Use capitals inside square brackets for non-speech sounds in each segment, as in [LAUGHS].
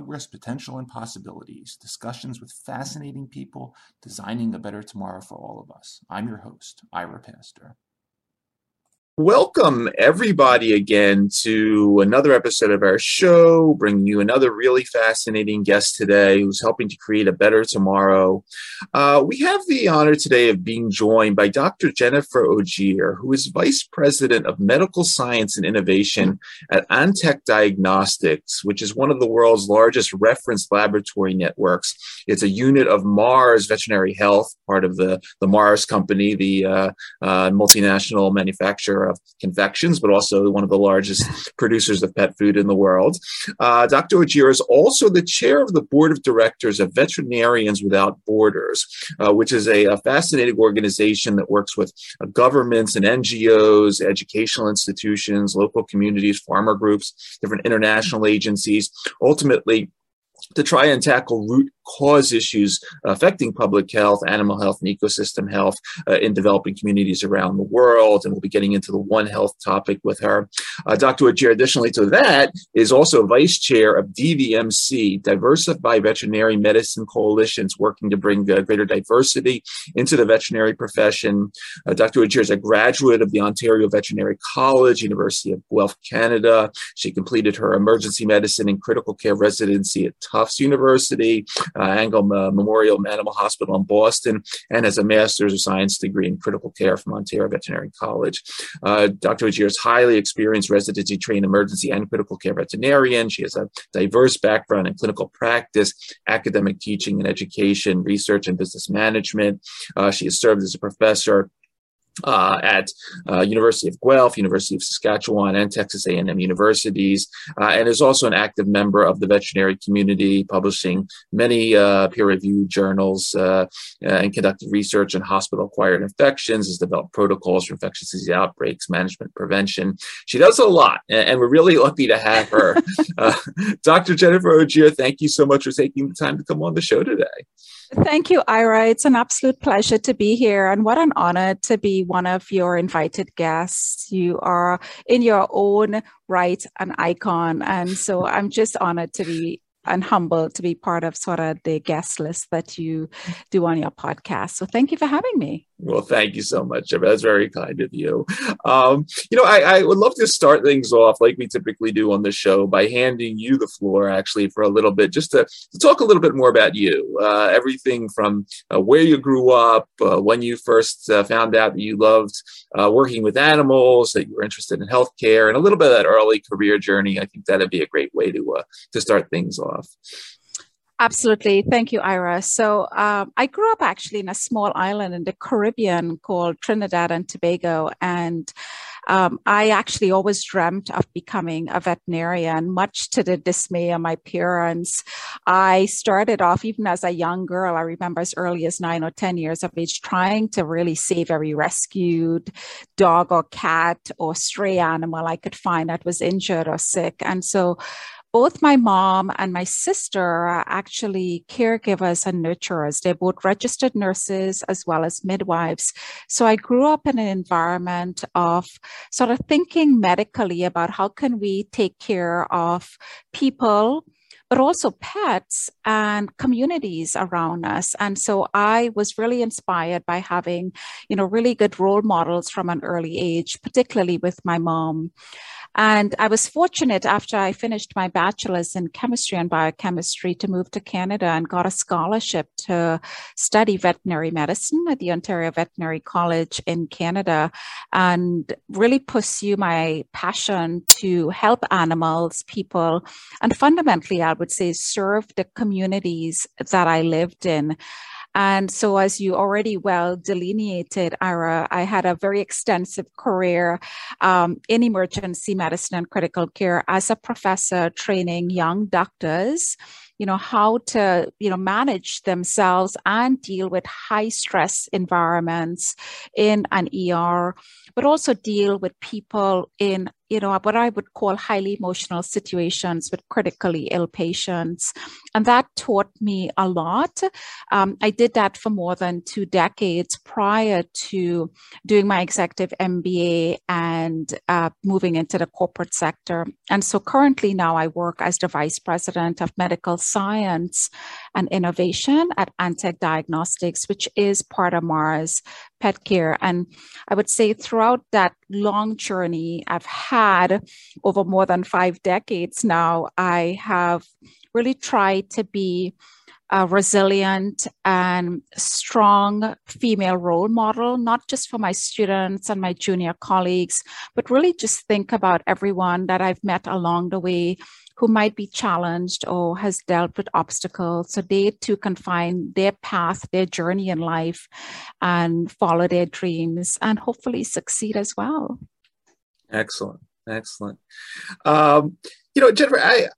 Progress, Potential, and Possibilities discussions with fascinating people designing a better tomorrow for all of us. I'm your host, Ira Pastor. Welcome, everybody, again to another episode of our show, bringing you another really fascinating guest today who's helping to create a better tomorrow. Uh, we have the honor today of being joined by Dr. Jennifer Ogeer, who is Vice President of Medical Science and Innovation at Antech Diagnostics, which is one of the world's largest reference laboratory networks. It's a unit of Mars Veterinary Health, part of the, the Mars Company, the uh, uh, multinational manufacturer of confections, but also one of the largest [LAUGHS] producers of pet food in the world. Uh, Dr. Ogeer is also the chair of the board of directors of Veterinarians Without Borders, uh, which is a, a, fascinating organization that works with uh, governments and NGOs, educational institutions, local communities, farmer groups, different international agencies, ultimately to try and tackle root cause issues affecting public health, animal health, and ecosystem health uh, in developing communities around the world. And we'll be getting into the One Health topic with her. Uh, Dr. Ogeer, additionally to that, is also vice chair of DVMC, Diversified Veterinary Medicine Coalitions, working to bring uh, greater diversity into the veterinary profession. Uh, Dr. Ogeer is a graduate of the Ontario Veterinary College, University of Guelph, Canada. She completed her emergency medicine and critical care residency at Tufts University uh, Angell Memorial Animal Hospital in Boston, and has a Master's of Science degree in Critical Care from Ontario Veterinary College. Uh, Dr. Ogeer is highly experienced residency trained emergency and critical care veterinarian. She has a diverse background in clinical practice, academic teaching and education, research and business management. Uh, she has served as a professor uh, at uh, University of Guelph, University of Saskatchewan, and Texas A&M universities, uh, and is also an active member of the veterinary community, publishing many uh, peer-reviewed journals uh, and conducted research on hospital-acquired infections, has developed protocols for infectious disease outbreaks, management, prevention. She does a lot, and we're really [LAUGHS] lucky to have her. Uh, [LAUGHS] Dr. Jennifer Ogeer, thank you so much for taking the time to come on the show today. Thank you, Ira. It's an absolute pleasure to be here, and what an honor to be one of your invited guests. You are, in your own right, an icon, and so I'm just honored to be and humbled to be part of sort of the guest list that you do on your podcast. So thank you for having me. Well, thank you so much. That's very kind of you. Um, you know, I, I, would love to start things off like we typically do on the show by handing you the floor, actually, for a little bit, just to, to talk a little bit more about you. Uh, everything from uh, where you grew up, uh, when you first uh, found out that you loved uh, working with animals, that you were interested in healthcare, and a little bit of that early career journey. I think that'd be a great way to uh, to start things off. Absolutely. Thank you, Ira. So um, I grew up actually in a small island in the Caribbean called Trinidad and Tobago. And um, I actually always dreamt of becoming a veterinarian, much to the dismay of my parents. I started off, even as a young girl, I remember as early as nine or 10 years of age, trying to really save every rescued dog or cat or stray animal I could find that was injured or sick. And so both my mom and my sister are actually caregivers and nurturers. They're both registered nurses as well as midwives. So I grew up in an environment of sort of thinking medically about how can we take care of people but also pets and communities around us. And so I was really inspired by having, you know, really good role models from an early age, particularly with my mom. And I was fortunate after I finished my bachelor's in chemistry and biochemistry to move to Canada and got a scholarship to study veterinary medicine at the Ontario Veterinary College in Canada and really pursue my passion to help animals, people, and fundamentally, I would say, serve the communities that I lived in. And so, as you already well delineated, Ira, I had a very extensive career um, in emergency medicine and critical care as a professor training young doctors you know how to you know manage themselves and deal with high stress environments in an ER but also deal with people in you know, what I would call highly emotional situations with critically ill patients. And that taught me a lot. Um, I did that for more than two decades prior to doing my executive MBA and uh, moving into the corporate sector. And so currently now I work as the vice president of medical science and innovation at Antech Diagnostics, which is part of Mars Pet Care. And I would say throughout that long journey I've had over more than five decades now, I have really tried to be a resilient and strong female role model, not just for my students and my junior colleagues, but really just think about everyone that I've met along the way who might be challenged or has dealt with obstacles. So they too can find their path, their journey in life and follow their dreams and hopefully succeed as well. Excellent. Excellent. Um, you know, Jennifer, I,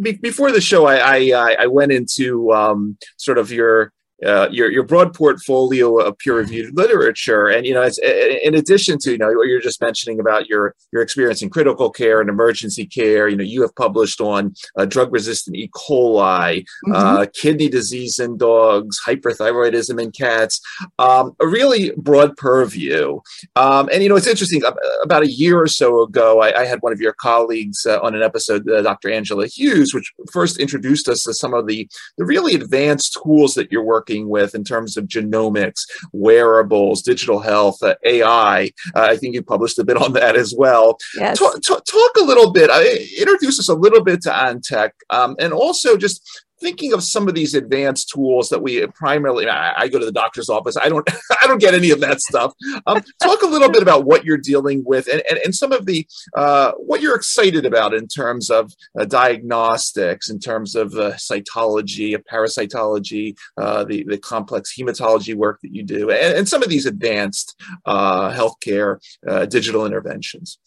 before the show, I, I, I went into um, sort of your uh, your your broad portfolio of peer reviewed literature, and you know, as, in addition to you know what you're just mentioning about your your experience in critical care and emergency care, you know, you have published on uh, drug resistant E. coli, mm-hmm. uh, kidney disease in dogs, hyperthyroidism in cats, um, a really broad purview. Um, and you know, it's interesting. About a year or so ago, I, I had one of your colleagues uh, on an episode, uh, Dr. Angela Hughes, which first introduced us to some of the the really advanced tools that you're working working with in terms of genomics, wearables, digital health, uh, AI. Uh, I think you published a bit on that as well. Yes. Talk, talk, talk a little bit, uh, introduce us a little bit to Antech, um, and also just thinking of some of these advanced tools that we primarily I, I, go to the doctor's office. I don't [LAUGHS] i don't get any of that stuff. Um, talk a little bit about what you're dealing with and, and, and some of the uh, what you're excited about in terms of uh, diagnostics in terms of uh, cytology parasitology uh, the, the complex hematology work that you do and, and some of these advanced uh, healthcare uh, digital interventions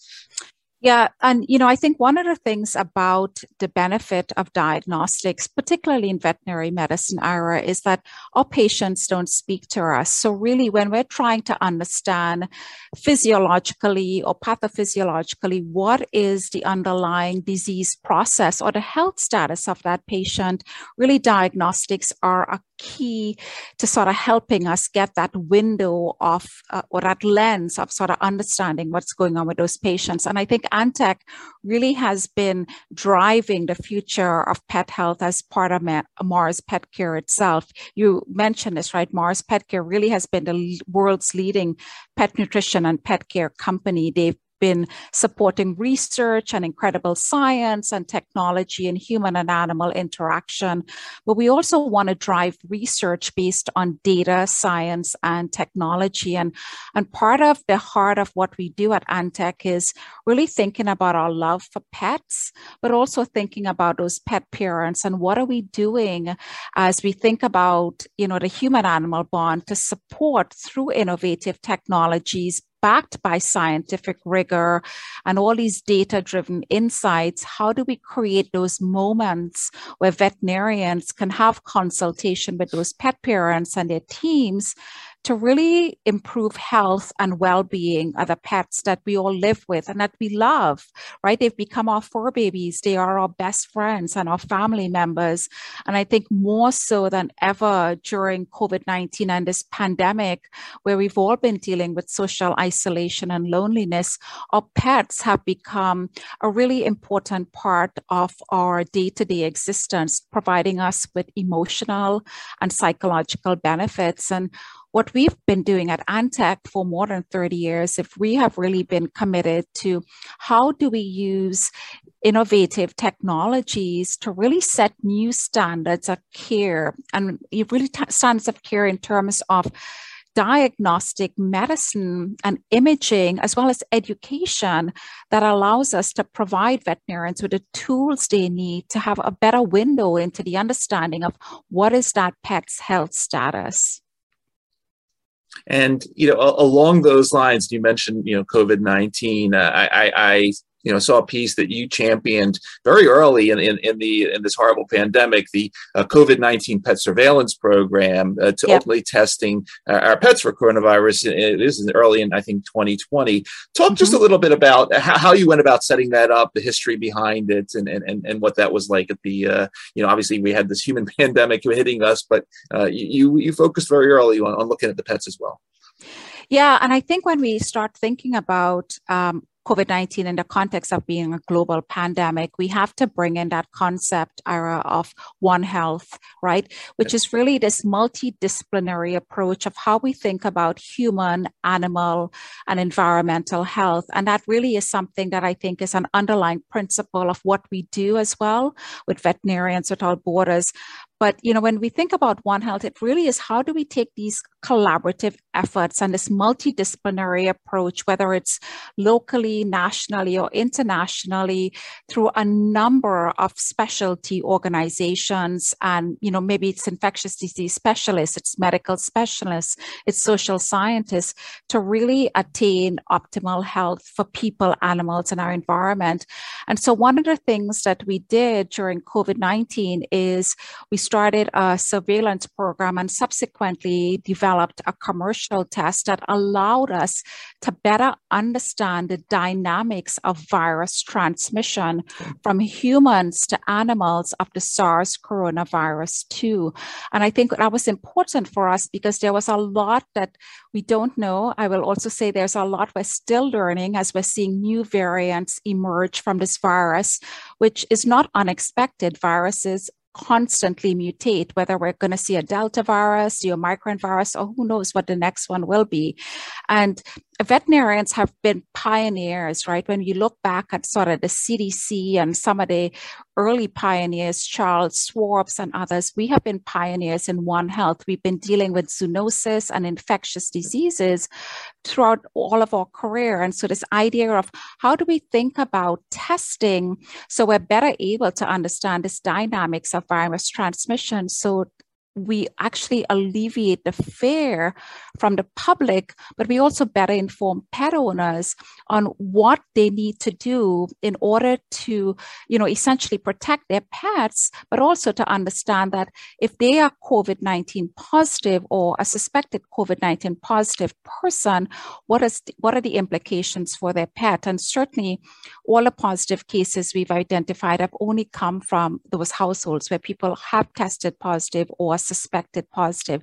yeah. And, you know, I think one of the things about the benefit of diagnostics, particularly in veterinary medicine, Ira, is that our patients don't speak to us. So, really, when we're trying to understand physiologically or pathophysiologically what is the underlying disease process or the health status of that patient, really, diagnostics are a key to sort of helping us get that window of uh, or that lens of sort of understanding what's going on with those patients. And I think Antech really has been driving the future of pet health as part of Mars Pet Care itself. You mentioned this, right? Mars Pet Care really has been the world's leading pet nutrition and pet care company. They've been supporting research and incredible science and technology and human and animal interaction. But we also want to drive research based on data, science, and technology. And, and part of the heart of what we do at Antech is really thinking about our love for pets, but also thinking about those pet parents and what are we doing as we think about, you know, the human animal bond to support through innovative technologies backed by scientific rigor and all these data driven insights, how do we create those moments where veterinarians can have consultation with those pet parents and their teams to really improve health and well-being of the pets that we all live with and that we love right? They've become our fur babies. They are our best friends and our family members. And i think more so than ever during covid-19 and this pandemic where we've all been dealing with social isolation and loneliness our pets have become a really important part of our day-to-day existence providing us with emotional and psychological benefits. And what we've been doing at Antech for more than 30 years, if we have really been committed to how do we use innovative technologies to really set new standards of care and really t- standards of care in terms of diagnostic medicine and imaging, as well as education that allows us to provide veterinarians with the tools they need to have a better window into the understanding of what is that pet's health status. And you know, along those lines, you mentioned you know COVID nineteen. Uh, I, I, you know saw a piece that you championed very early in, in, in the in this horrible pandemic, the uh, COVID nineteen pet surveillance program uh, to yep. ultimately testing uh, our pets for coronavirus. This is early in I think 2020. Talk mm-hmm. just a little bit about how, how, you went about setting that up, the history behind it, and and, and what that was like at the uh, you know obviously we had this human [LAUGHS] pandemic hitting us, but uh, you you focused very early on, on looking at the pets as well. Yeah, and I think when we start thinking about um, COVID 19 in the context of being a global pandemic, we have to bring in that concept, Ira, of One Health, right? Which is really this multidisciplinary approach of how we think about human, animal, and environmental health. And that really is something that I think is an underlying principle of what we do as well with Veterinarians Without Borders. But you know, when we think about One Health, it really is how do we take these collaborative efforts and this multidisciplinary approach, whether it's locally, nationally, or internationally, through a number of specialty organizations. And, you know, maybe it's infectious disease specialists, it's medical specialists, it's social scientists to really attain optimal health for people, animals, and our environment. And so one of the things that we did during COVID 19 is we started a surveillance program and subsequently developed a commercial test that allowed us to better understand the dynamics of virus transmission from humans to animals of the SARS coronavirus 2. And I think that was important for us because there was a lot that we don't know. I will also say there's a lot we're still learning as we're seeing new variants emerge from this virus, which is not unexpected. Viruses constantly mutate, whether we're going to see a Delta virus, or micron virus, or who knows what the next one will be. And veterinarians have been pioneers, right? When you look back at sort of the CDC and some of the early pioneers, Charles Schwabs and others, we have been pioneers in One Health. We've been dealing with zoonosis and infectious diseases throughout all of our career. And so this idea of how do we think about testing so we're better able to understand this dynamics of virus transmission so we actually alleviate the fear from the public, but we also better inform pet owners on what they need to do in order to, you know, essentially protect their pets, but also to understand that if they are COVID 19 positive or a suspected COVID 19 positive person, what is what are the implications for their pet? And certainly all the positive cases we've identified have only come from those households where people have tested positive or suspected positive.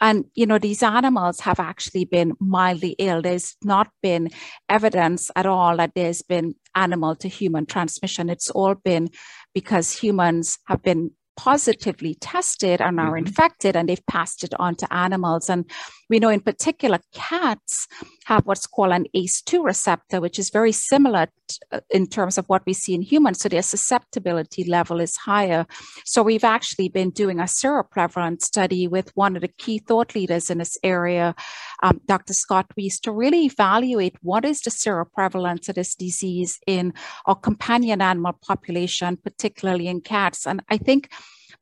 And, you know, these animals have actually been mildly ill. There's not been evidence at all that there's been animal to human transmission. It's all been because humans have been positively tested and are mm-hmm. infected and they've passed it on to animals. And we know in particular cats have what's called an ACE2 receptor, which is very similar t- uh, in terms of what we see in humans. So their susceptibility level is higher. So we've actually been doing a seroprevalence study with one of the key thought leaders in this area, um, Dr. Scott Weese, to really evaluate what is the seroprevalence of this disease in our companion animal population, particularly in cats. And I think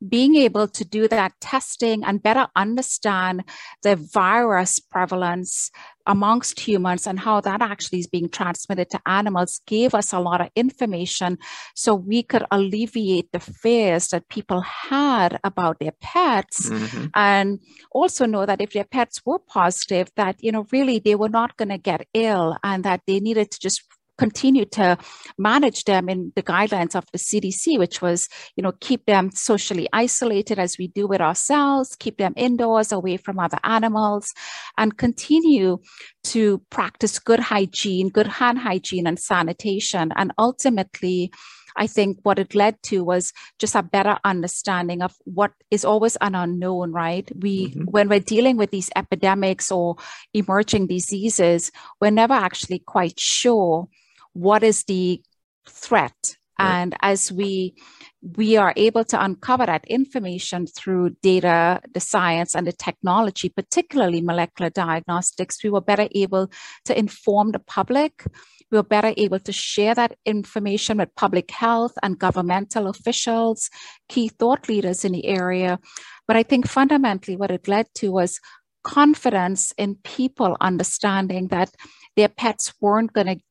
being able to do that testing and better understand the virus prevalence amongst humans and how that actually is being transmitted to animals gave us a lot of information so we could alleviate the fears that people had about their pets mm-hmm. and also know that if their pets were positive that you know really they were not going to get ill and that they needed to just continue to manage them in the guidelines of the CDC, which was, you know, keep them socially isolated as we do with ourselves, keep them indoors away from other animals, and continue to practice good hygiene, good hand hygiene and sanitation. And ultimately, I think what it led to was just a better understanding of what is always an unknown, right? We, mm-hmm. when we're dealing with these epidemics or emerging diseases, we're never actually quite sure what is the threat Right. And as we we are able to uncover that information through data, the science, and the technology, particularly molecular diagnostics, we were better able to inform the public. We were better able to share that information with public health and governmental officials, key thought leaders in the area. But I think fundamentally what it led to was confidence in people understanding that their pets weren't going to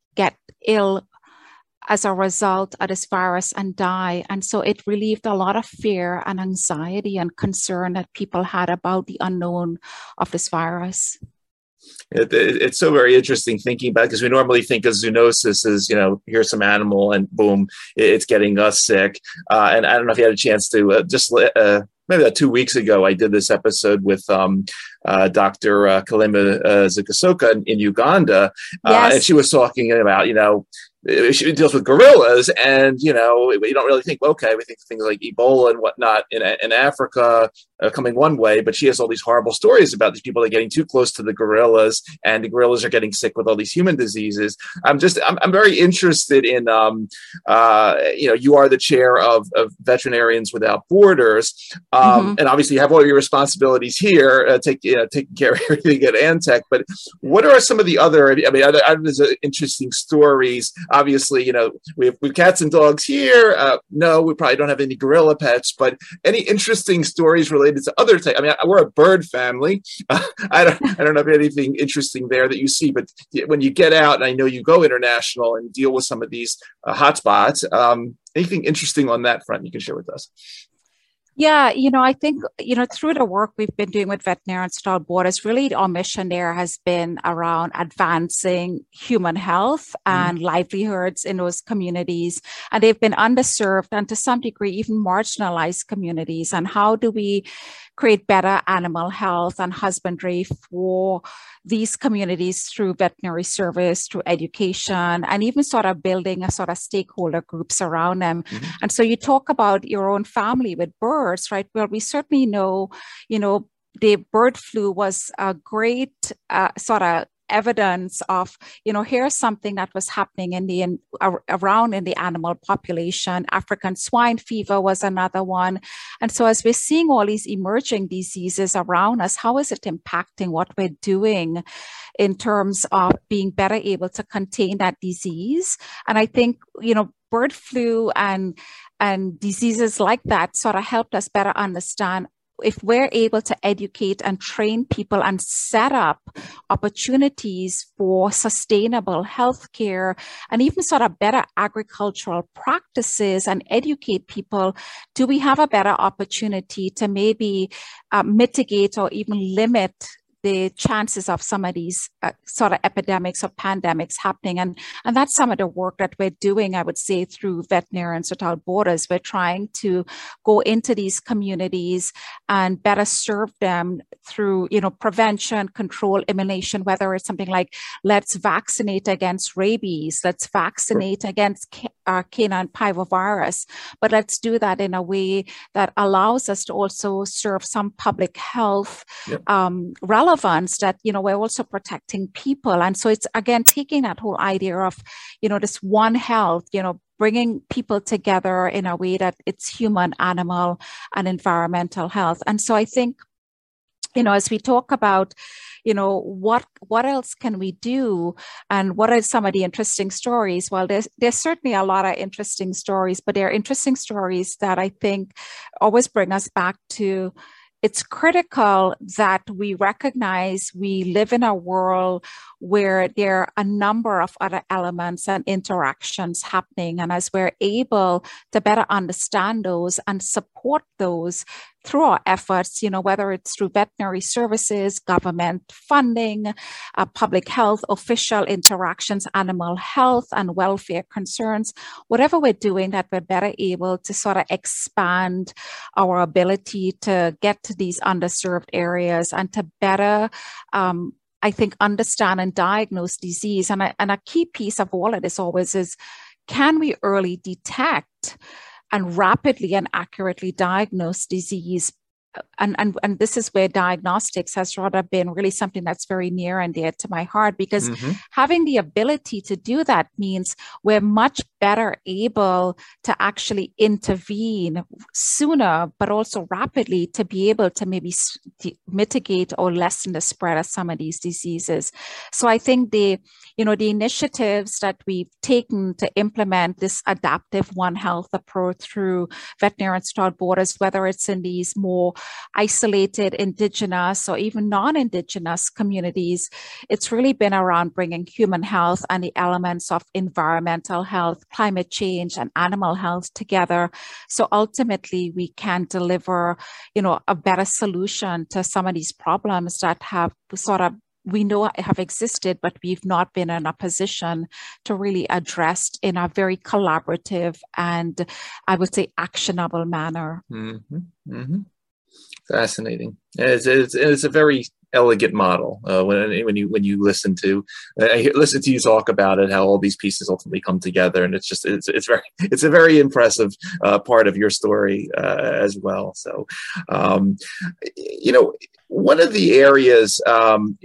ill as a result of this virus and die. And so it relieved a lot of fear and anxiety and concern that people had about the unknown of this virus. It, it, it's so very interesting thinking about because we normally think of zoonosis as you know here's some animal and boom it's getting us sick uh, and I don't know if you had a chance to uh, just uh, maybe about two weeks ago I did this episode with um, uh, Dr. Uh, Kalema uh, in, in Uganda yes. and she was talking about you know she deals with gorillas, and you know we don't really think okay, we think things like Ebola and whatnot in in Africa uh, coming one way, but she has all these horrible stories about these people that are getting too close to the gorillas, and the gorillas are getting sick with all these human diseases. I'm just I'm, I'm very interested in um uh you know you are the chair of, of Veterinarians Without Borders, um, mm-hmm. and obviously you have all your responsibilities here, uh, take you know, taking care of [LAUGHS] everything at Antech. But what are some of the other? I mean, are there, are there interesting stories? obviously, you know, we have, we have cats and dogs here. Uh, no, we probably don't have any gorilla pets, but any interesting stories related to other types? I mean, we're a bird family. Uh, [LAUGHS] I don't, I don't know if anything interesting there that you see, but when you get out, and I know you go international and deal with some of these uh, hotspots, um, anything interesting on that front you can share with us? Yeah, you know, I think, you know, through the work we've been doing with Veterinarians Without Borders, really our mission there has been around advancing human health and mm-hmm. livelihoods in those communities. And they've been underserved and to some degree even marginalized communities. And how do we create better animal health and husbandry for these communities through veterinary service, through education, and even sort of building a sort of stakeholder groups around them. Mm-hmm. And so you talk about your own family with birds, right? Well, we certainly know, you know, the bird flu was a great uh, sort of evidence of, you know, here's something that was happening in the in, around in the animal population. African swine fever was another one. And so as we're seeing all these emerging diseases around us, how is it impacting what we're doing in terms of being better able to contain that disease? And I think, you know, bird flu and and diseases like that sort of helped us better understand if we're able to educate and train people and set up opportunities for sustainable healthcare and even sort of better agricultural practices and educate people, do we have a better opportunity to maybe uh, mitigate or even limit the chances of some of these uh, sort of epidemics or pandemics happening. And, and that's some of the work that we're doing, I would say, through Veterinarians Without Borders. We're trying to go into these communities and better serve them through, you know, prevention, control, elimination, whether it's something like let's vaccinate against rabies, let's vaccinate against uh, canine parvovirus, but let's do that in a way that allows us to also serve some public health yep. um, relevance that, you know, we're also protecting people. And so it's again taking that whole idea of, you know, this one health, you know, bringing people together in a way that it's human, animal, and environmental health. And so I think, you know, as we talk about, you know what what else can we do and what are some of the interesting stories well there's there's certainly a lot of interesting stories but there are interesting stories that i think always bring us back to it's critical that we recognize we live in a world where there are a number of other elements and interactions happening. And as we're able to better understand those and support those through our efforts, you know, whether it's through veterinary services, government funding, uh, public health, official interactions, animal health and welfare concerns, whatever we're doing, that we're better able to sort of expand our ability to get to these underserved areas and to better um, I think, understand and diagnose disease. And and a key piece of all of this always is can we early detect and rapidly and accurately diagnose disease and, and and this is where diagnostics has rather been really something that's very near and dear to my heart because mm-hmm. having the ability to do that means we're much better able to actually intervene sooner but also rapidly to be able to maybe mitigate or lessen the spread of some of these diseases so i think the you know the initiatives that we've taken to implement this adaptive one health approach through veterinarians without borders whether it's in these more isolated indigenous or even non-indigenous communities. It's really been around bringing human health and the elements of environmental health, climate change and animal health together. So ultimately we can deliver, you know, a better solution to some of these problems that have sort of we know have existed, but we've not been in a position to really address in a very collaborative and I would say actionable manner. Mm-hmm. Mm-hmm. Fascinating. It's, it's, it's, a very elegant model uh, when when you when you listen to I listen to you talk about it how all these pieces ultimately come together and it's just it's it's very it's a very impressive uh, part of your story uh, as well so um, you know one of the areas um,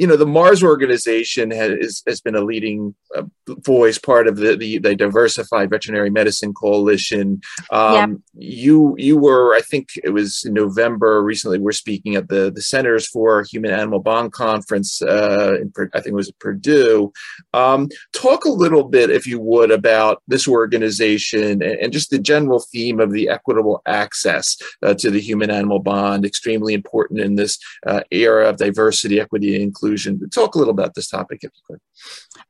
you know, the Mars organization has, has been a leading uh, voice, part of the, the, the, Diversified Veterinary Medicine Coalition. Um, You you were, I think it was in November recently. We're speaking at the the Centers for Human Animal Bond Conference. Uh, in, I think it was at Purdue. Um, talk a little bit, if you would, about this organization and, and just the general theme of the equitable access uh, to the human animal bond. Extremely important in this uh, era of diversity, equity, and inclusion inclusion. Talk a little about this topic if you could.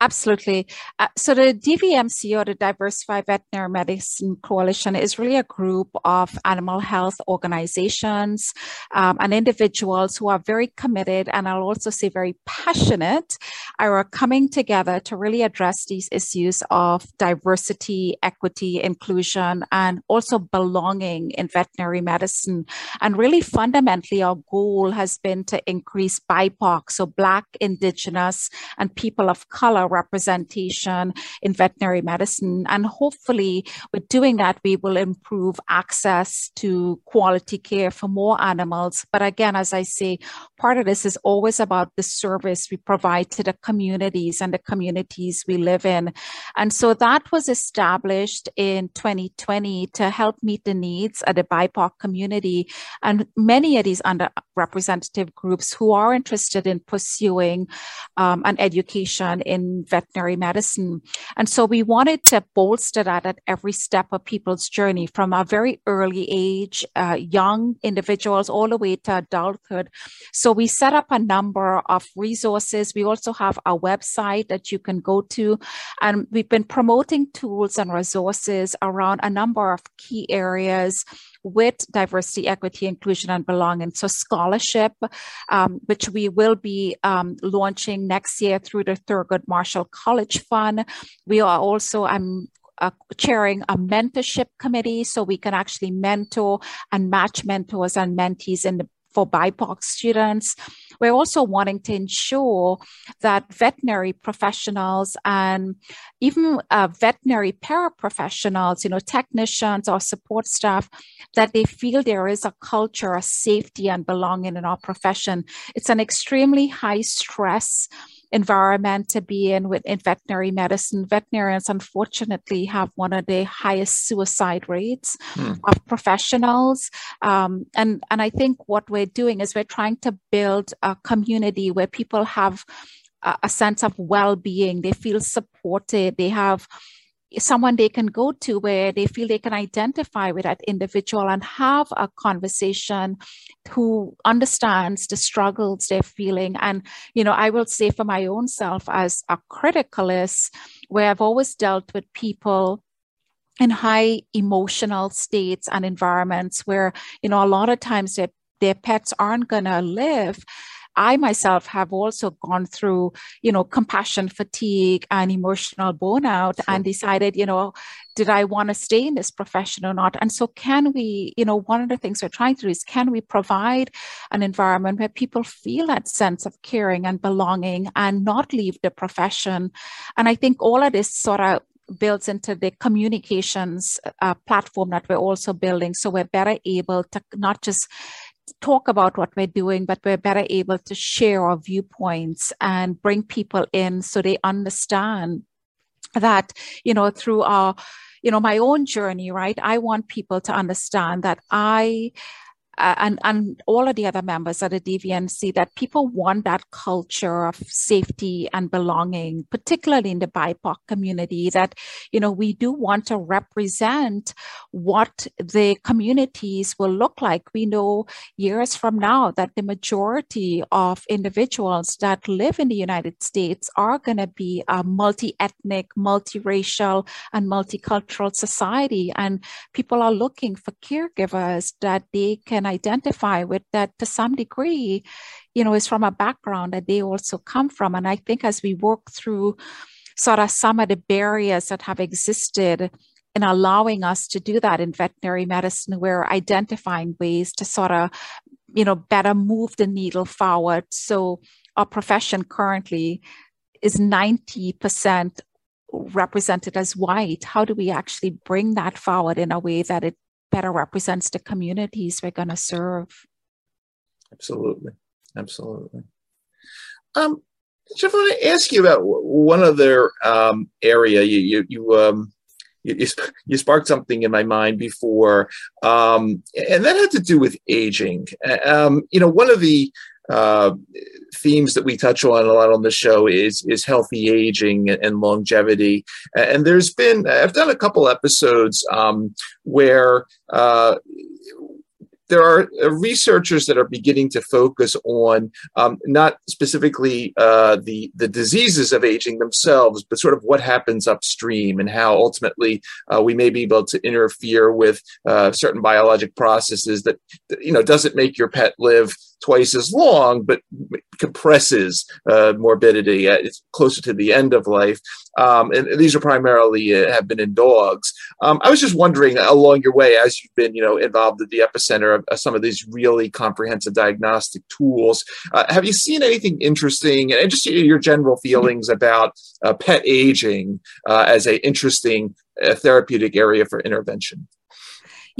Absolutely. Uh, so the DVMC or the Diversified Veterinary Medicine Coalition is really a group of animal health organizations um, and individuals who are very committed and I'll also say very passionate are coming together to really address these issues of diversity, equity, inclusion, and also belonging in veterinary medicine. And really fundamentally, our goal has been to increase BIPOC, so Black, Indigenous, and people of color representation in veterinary medicine. And hopefully, with doing that, we will improve access to quality care for more animals. But again, as I say, part of this is always about the service we provide to the communities and the communities we live in. And so that was established in 2020 to help meet the needs of the BIPOC community and many of these underrepresented groups who are interested in pursuing um, an education in veterinary medicine. And so we wanted to bolster that at every step of people's journey from a very early age, uh, young individuals, all the way to adulthood. So we set up a number of resources. We also have a website that you can go to. And we've been promoting tools and resources around a number of key areas with diversity, equity, inclusion, and belonging. So scholarship, um, which we will be um, launching next year through the Thurgood Marshall College Fund. We are also, I'm uh, chairing a mentorship committee so we can actually mentor and match mentors and mentees in the for BIPOC students. We're also wanting to ensure that veterinary professionals and even uh, veterinary paraprofessionals, you know, technicians or support staff, that they feel there is a culture of safety and belonging in our profession. It's an extremely high stress environment to be in with in veterinary medicine. Veterinarians unfortunately have one of the highest suicide rates mm. of professionals. Um, and, and I think what we're doing is we're trying to build a community where people have a, a sense of well-being. They feel supported. They have someone they can go to where they feel they can identify with that individual and have a conversation who understands the struggles they're feeling. And you know i will say for my own self as a criticalist where i've always dealt with people in high emotional states and environments where you know a lot of times their, their pets aren't going to live I myself have also gone through, you know, compassion fatigue and emotional burnout sure. and decided, you know, did I want to stay in this profession or not? And so, can we, you know, one of the things we're trying to do is can we provide an environment where people feel that sense of caring and belonging and not leave the profession? And I think all of this sort of builds into the communications uh, platform that we're also building. So we're better able to not just talk about what we're doing, but we're better able to share our viewpoints and bring people in so they understand that, you know, through our, you know, my own journey, right? I want people to understand that I uh, and and all of the other members of the DVMC that people want that culture of safety and belonging, particularly in the BIPOC community. That you know we do want to represent what the communities will look like. We know years from now that the majority of individuals that live in the United States are going to be a multi-ethnic, multiracial, and multicultural society, and people are looking for caregivers that they can identify with that to some degree, you know, is from a background that they also come from. And I think as we work through sort of some of the barriers that have existed in allowing us to do that in veterinary medicine, we're identifying ways to sort of, you know, better move the needle forward. So our profession currently is 90% represented as white. How do we actually bring that forward in a way that it better represents the communities we're going to serve. Absolutely. Absolutely. Um, Jeff, I want to ask you about one other um, area. You, you, you, um, you, you, sparked something in my mind before, um, and that had to do with aging. Um, you know, one of the uh, themes that we touch on a lot on the show is is healthy aging and longevity. And there's been I've done a couple episodes um, where uh, there are uh, researchers that are beginning to focus on um, not specifically uh, the the diseases of aging themselves, but sort of what happens upstream and how ultimately uh, we may be able to interfere with uh, certain biologic processes that you know doesn't make your pet live twice as long, but compresses uh, morbidity. it's closer to the end of life. Um, and these are primarily uh, have been in dogs. Um, I was just wondering along your way, as you've been, you know, involved at the epicenter of, some of these really comprehensive diagnostic tools, uh, have you seen anything interesting and just your general feelings about uh, pet aging uh, as a interesting uh, therapeutic area for intervention?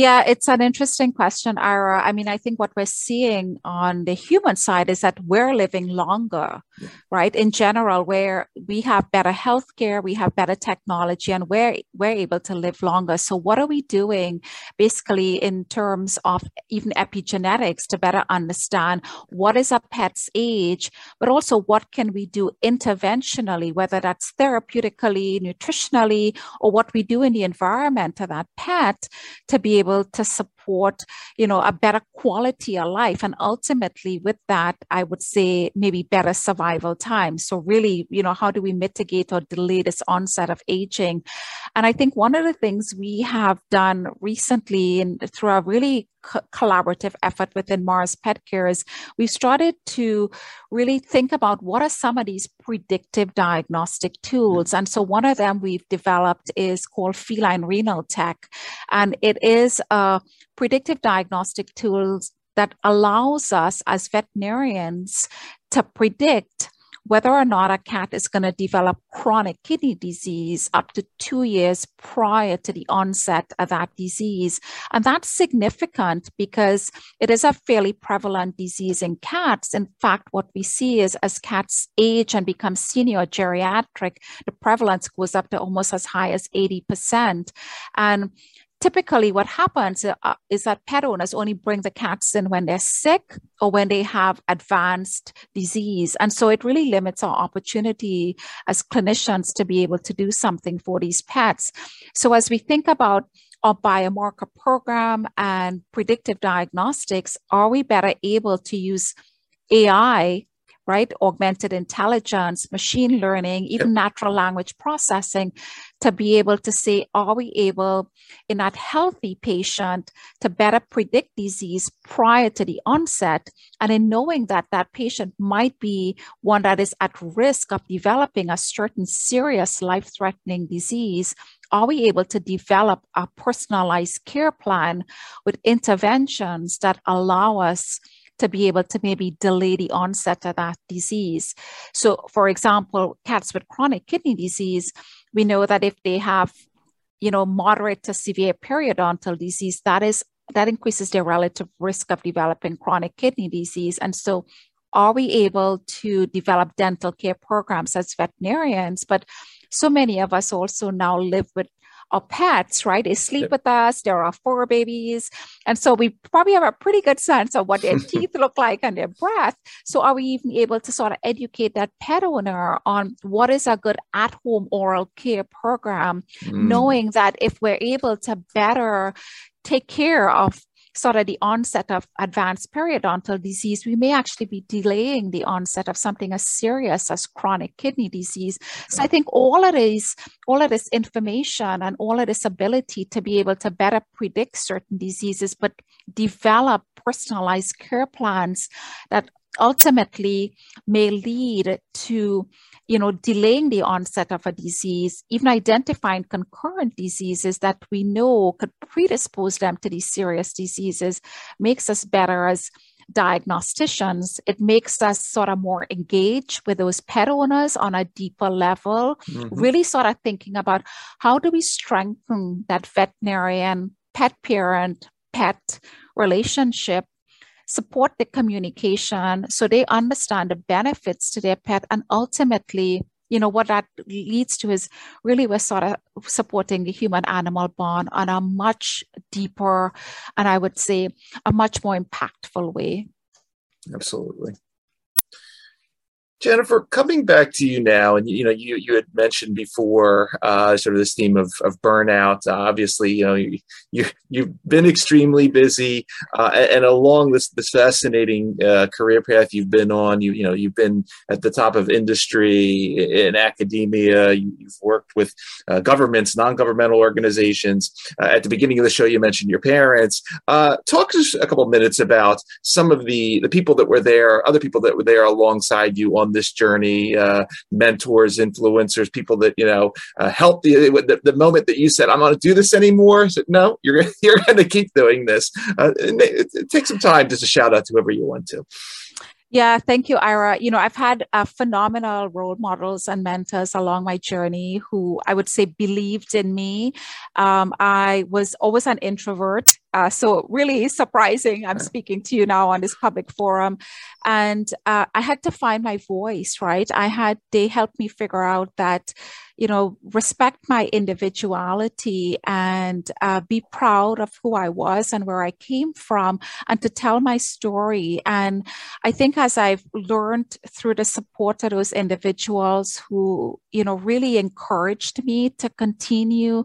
Yeah, it's an interesting question, Ira. I mean, I think what we're seeing on the human side is that we're living longer, yeah. right? In general, where we have better healthcare, we have better technology, and we're we're able to live longer. So, what are we doing, basically, in terms of even epigenetics, to better understand what is a pet's age, but also what can we do interventionally, whether that's therapeutically, nutritionally, or what we do in the environment of that pet to be able able to support, you know, a better quality of life. And ultimately with that, I would say maybe better survival time. So really, you know, how do we mitigate or delay this onset of aging? And I think one of the things we have done recently and through a really co- collaborative effort within Mars Pet Care is we've started to really think about what are some of these predictive diagnostic tools. Mm-hmm. And so one of them we've developed is called Feline Renal Tech. And it is a predictive diagnostic tools that allows us as veterinarians to predict whether or not a cat is going to develop chronic kidney disease up to two years prior to the onset of that disease. And that's significant because it is a fairly prevalent disease in cats. In fact, what we see is as cats age and become senior geriatric, the prevalence goes up to almost as high as 80%. And typically what happens uh, is that pet owners only bring the cats in when they're sick or when they have advanced disease. And so it really limits our opportunity as clinicians to be able to do something for these pets. So as we think about our biomarker program and predictive diagnostics are we better able to use ai right? Augmented intelligence, machine learning, even natural language processing to be able to say, are we able in that healthy patient to better predict disease prior to the onset? And in knowing that that patient might be one that is at risk of developing a certain serious life threatening disease, are we able to develop a personalized care plan with interventions that allow us to be able to maybe delay the onset of that disease. So, for example, cats with chronic kidney disease, we know that if they have, you know, moderate to severe periodontal disease, that is that increases their relative risk of developing chronic kidney disease. And so, are we able to develop dental care programs as veterinarians? But so many of us also now live with our pets, right? They sleep yep. with us. There are four babies. And so we probably have a pretty good sense of what their [LAUGHS] teeth look like and their breath. So are we even able to sort of educate that pet owner on what is a good at home oral care program, mm. knowing that if we're able to better take care of sort of the onset of advanced periodontal disease, we may actually be delaying the onset of something as serious as chronic kidney disease. So I think all of this, all of this information and all of this ability to be able to better predict certain diseases, but develop personalized care plans that ultimately may lead to you know, delaying the onset of a disease, even identifying concurrent diseases that we know could predispose them to these serious diseases makes us better as diagnosticians. It makes us sort of more engaged with those pet owners on a deeper level, mm-hmm. really sort of thinking about how do we strengthen that veterinarian pet parent pet relationship support the communication so they understand the benefits to their pet and ultimately you know what that leads to is really we're sort of supporting the human animal bond on a much deeper and i would say a much more impactful way. Absolutely Jennifer, coming back to you now, and you know, you you had mentioned before uh, sort of this theme of, of burnout. Uh, obviously, you know, you, you you've been extremely busy, uh, and, along this this fascinating uh, career path you've been on, you you know, you've been at the top of industry in academia. You, have worked with uh, governments, non governmental organizations. Uh, at the beginning of the show, you mentioned your parents. talk us a couple of minutes about some of the the people that were there, other people that were there alongside you on this journey, uh, mentors, influencers, people that you know uh, help the, the, the moment that you said I'm going to do this anymore. Said no, you're [LAUGHS] you're going to keep doing this. Uh, it, it, take some time just to shout out to whoever you want to. Yeah, thank you, Ira. You know, I've had uh, phenomenal role models and mentors along my journey who I would say believed in me. Um, I was always an introvert. Uh, so, really surprising. I'm speaking to you now on this public forum. And uh, I had to find my voice, right? I had, they helped me figure out that you know, respect my individuality and uh, be proud of who I was and where I came from and to tell my story. And I think as I've learned through the support of those individuals who, you know, really encouraged me to continue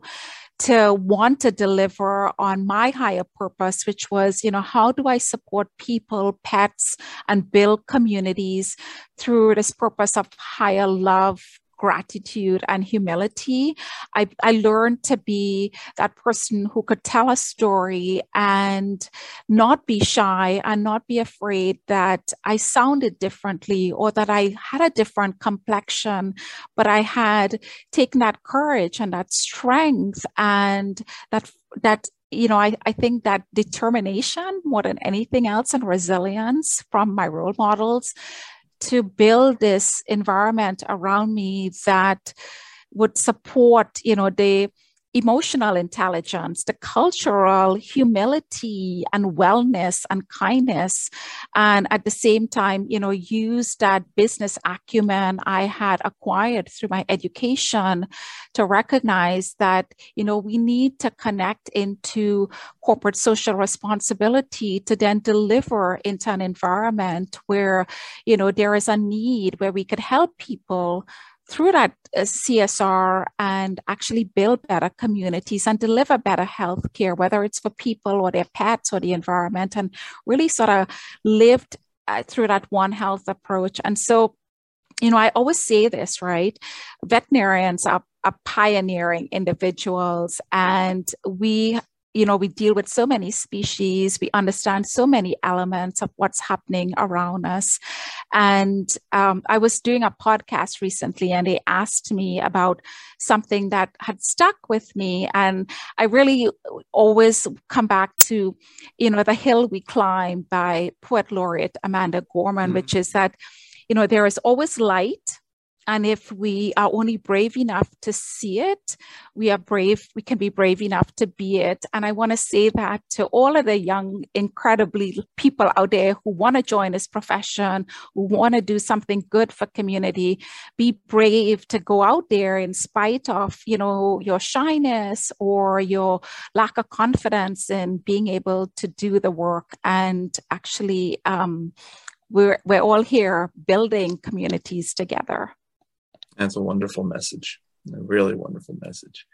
to want to deliver on my higher purpose, which was, you know, how do I support people, pets, and build communities through this purpose of higher love, gratitude and humility. I, I learned to be that person who could tell a story and not be shy and not be afraid that I sounded differently or that I had a different complexion, but I had taken that courage and that strength and that that you know, I, I think that determination more than anything else and resilience from my role models to build this environment around me that would support, you know, the emotional intelligence, the cultural humility and wellness and kindness. And at the same time, you know, use that business acumen I had acquired through my education to recognize that, you know, we need to connect into corporate social responsibility to then deliver into an environment where, you know, there is a need where we could help people through that uh, CSR and actually build better communities and deliver better health care, whether it's for people or their pets or the environment, and really sort of lived uh, through that One Health approach. And so, you know, I always say this, right? Veterinarians are, are pioneering individuals, and we you know, we deal with so many species, we understand so many elements of what's happening around us. And um, I was doing a podcast recently and they asked me about something that had stuck with me. And I really always come back to, you know, The Hill We Climb by poet laureate Amanda Gorman, mm-hmm. which is that, you know, there is always light and if we are only brave enough to see it, we are brave, we can be brave enough to be it. And I want to say that to all of the young, incredibly people out there who want to join this profession, who want to do something good for community, be brave to go out there in spite of, you know, your shyness or your lack of confidence in being able to do the work and actually um, we're we're all here building communities together. That's a wonderful message. A really wonderful message.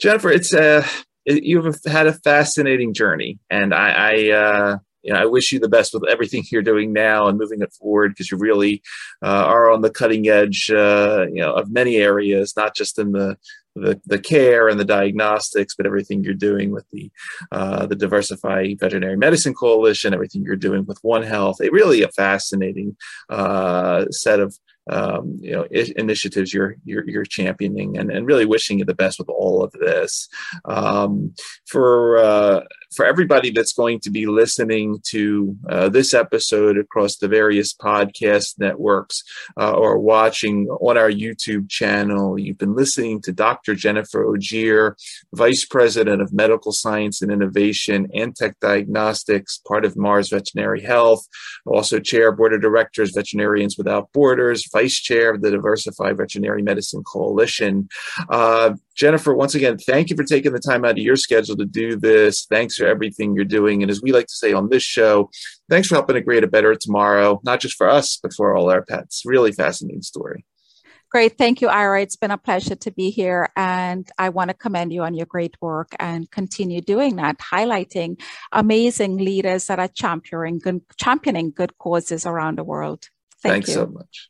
Jennifer, it's uh, you've had a fascinating journey, and I, I uh, you know, I wish you the best with everything you're doing now and moving it forward because you really uh, are on the cutting edge, uh, you know, of many areas, not just in the the, the care and the diagnostics, but everything you're doing with the uh, the Diversify Veterinary Medicine Coalition, everything you're doing with One Health, a really a fascinating uh, set of um, you know I- initiatives you're, you're, you're championing and, and really wishing you the best with all of this. Um, for uh, for everybody that's going to be listening to uh, this episode across the various podcast networks uh, or watching on our YouTube channel you've been listening to Dr. Jennifer Ogeer Vice President of Medical Science and Innovation Antech Diagnostics part of Mars Veterinary Health also chair board of directors Veterinarians Without Borders vice chair of the Diversified Veterinary Medicine Coalition. Uh, Jennifer, once again, thank you for taking the time out of your schedule to do this. Thanks everything you're doing. And as we like to say on this show, thanks for helping to create a better tomorrow, not just for us, but for all our pets. Really fascinating story. Great. Thank you, Ira. It's been a pleasure to be here. And I want to commend you on your great work and continue doing that, highlighting amazing leaders that are championing good, championing good causes around the world. Thank Thanks you. so much.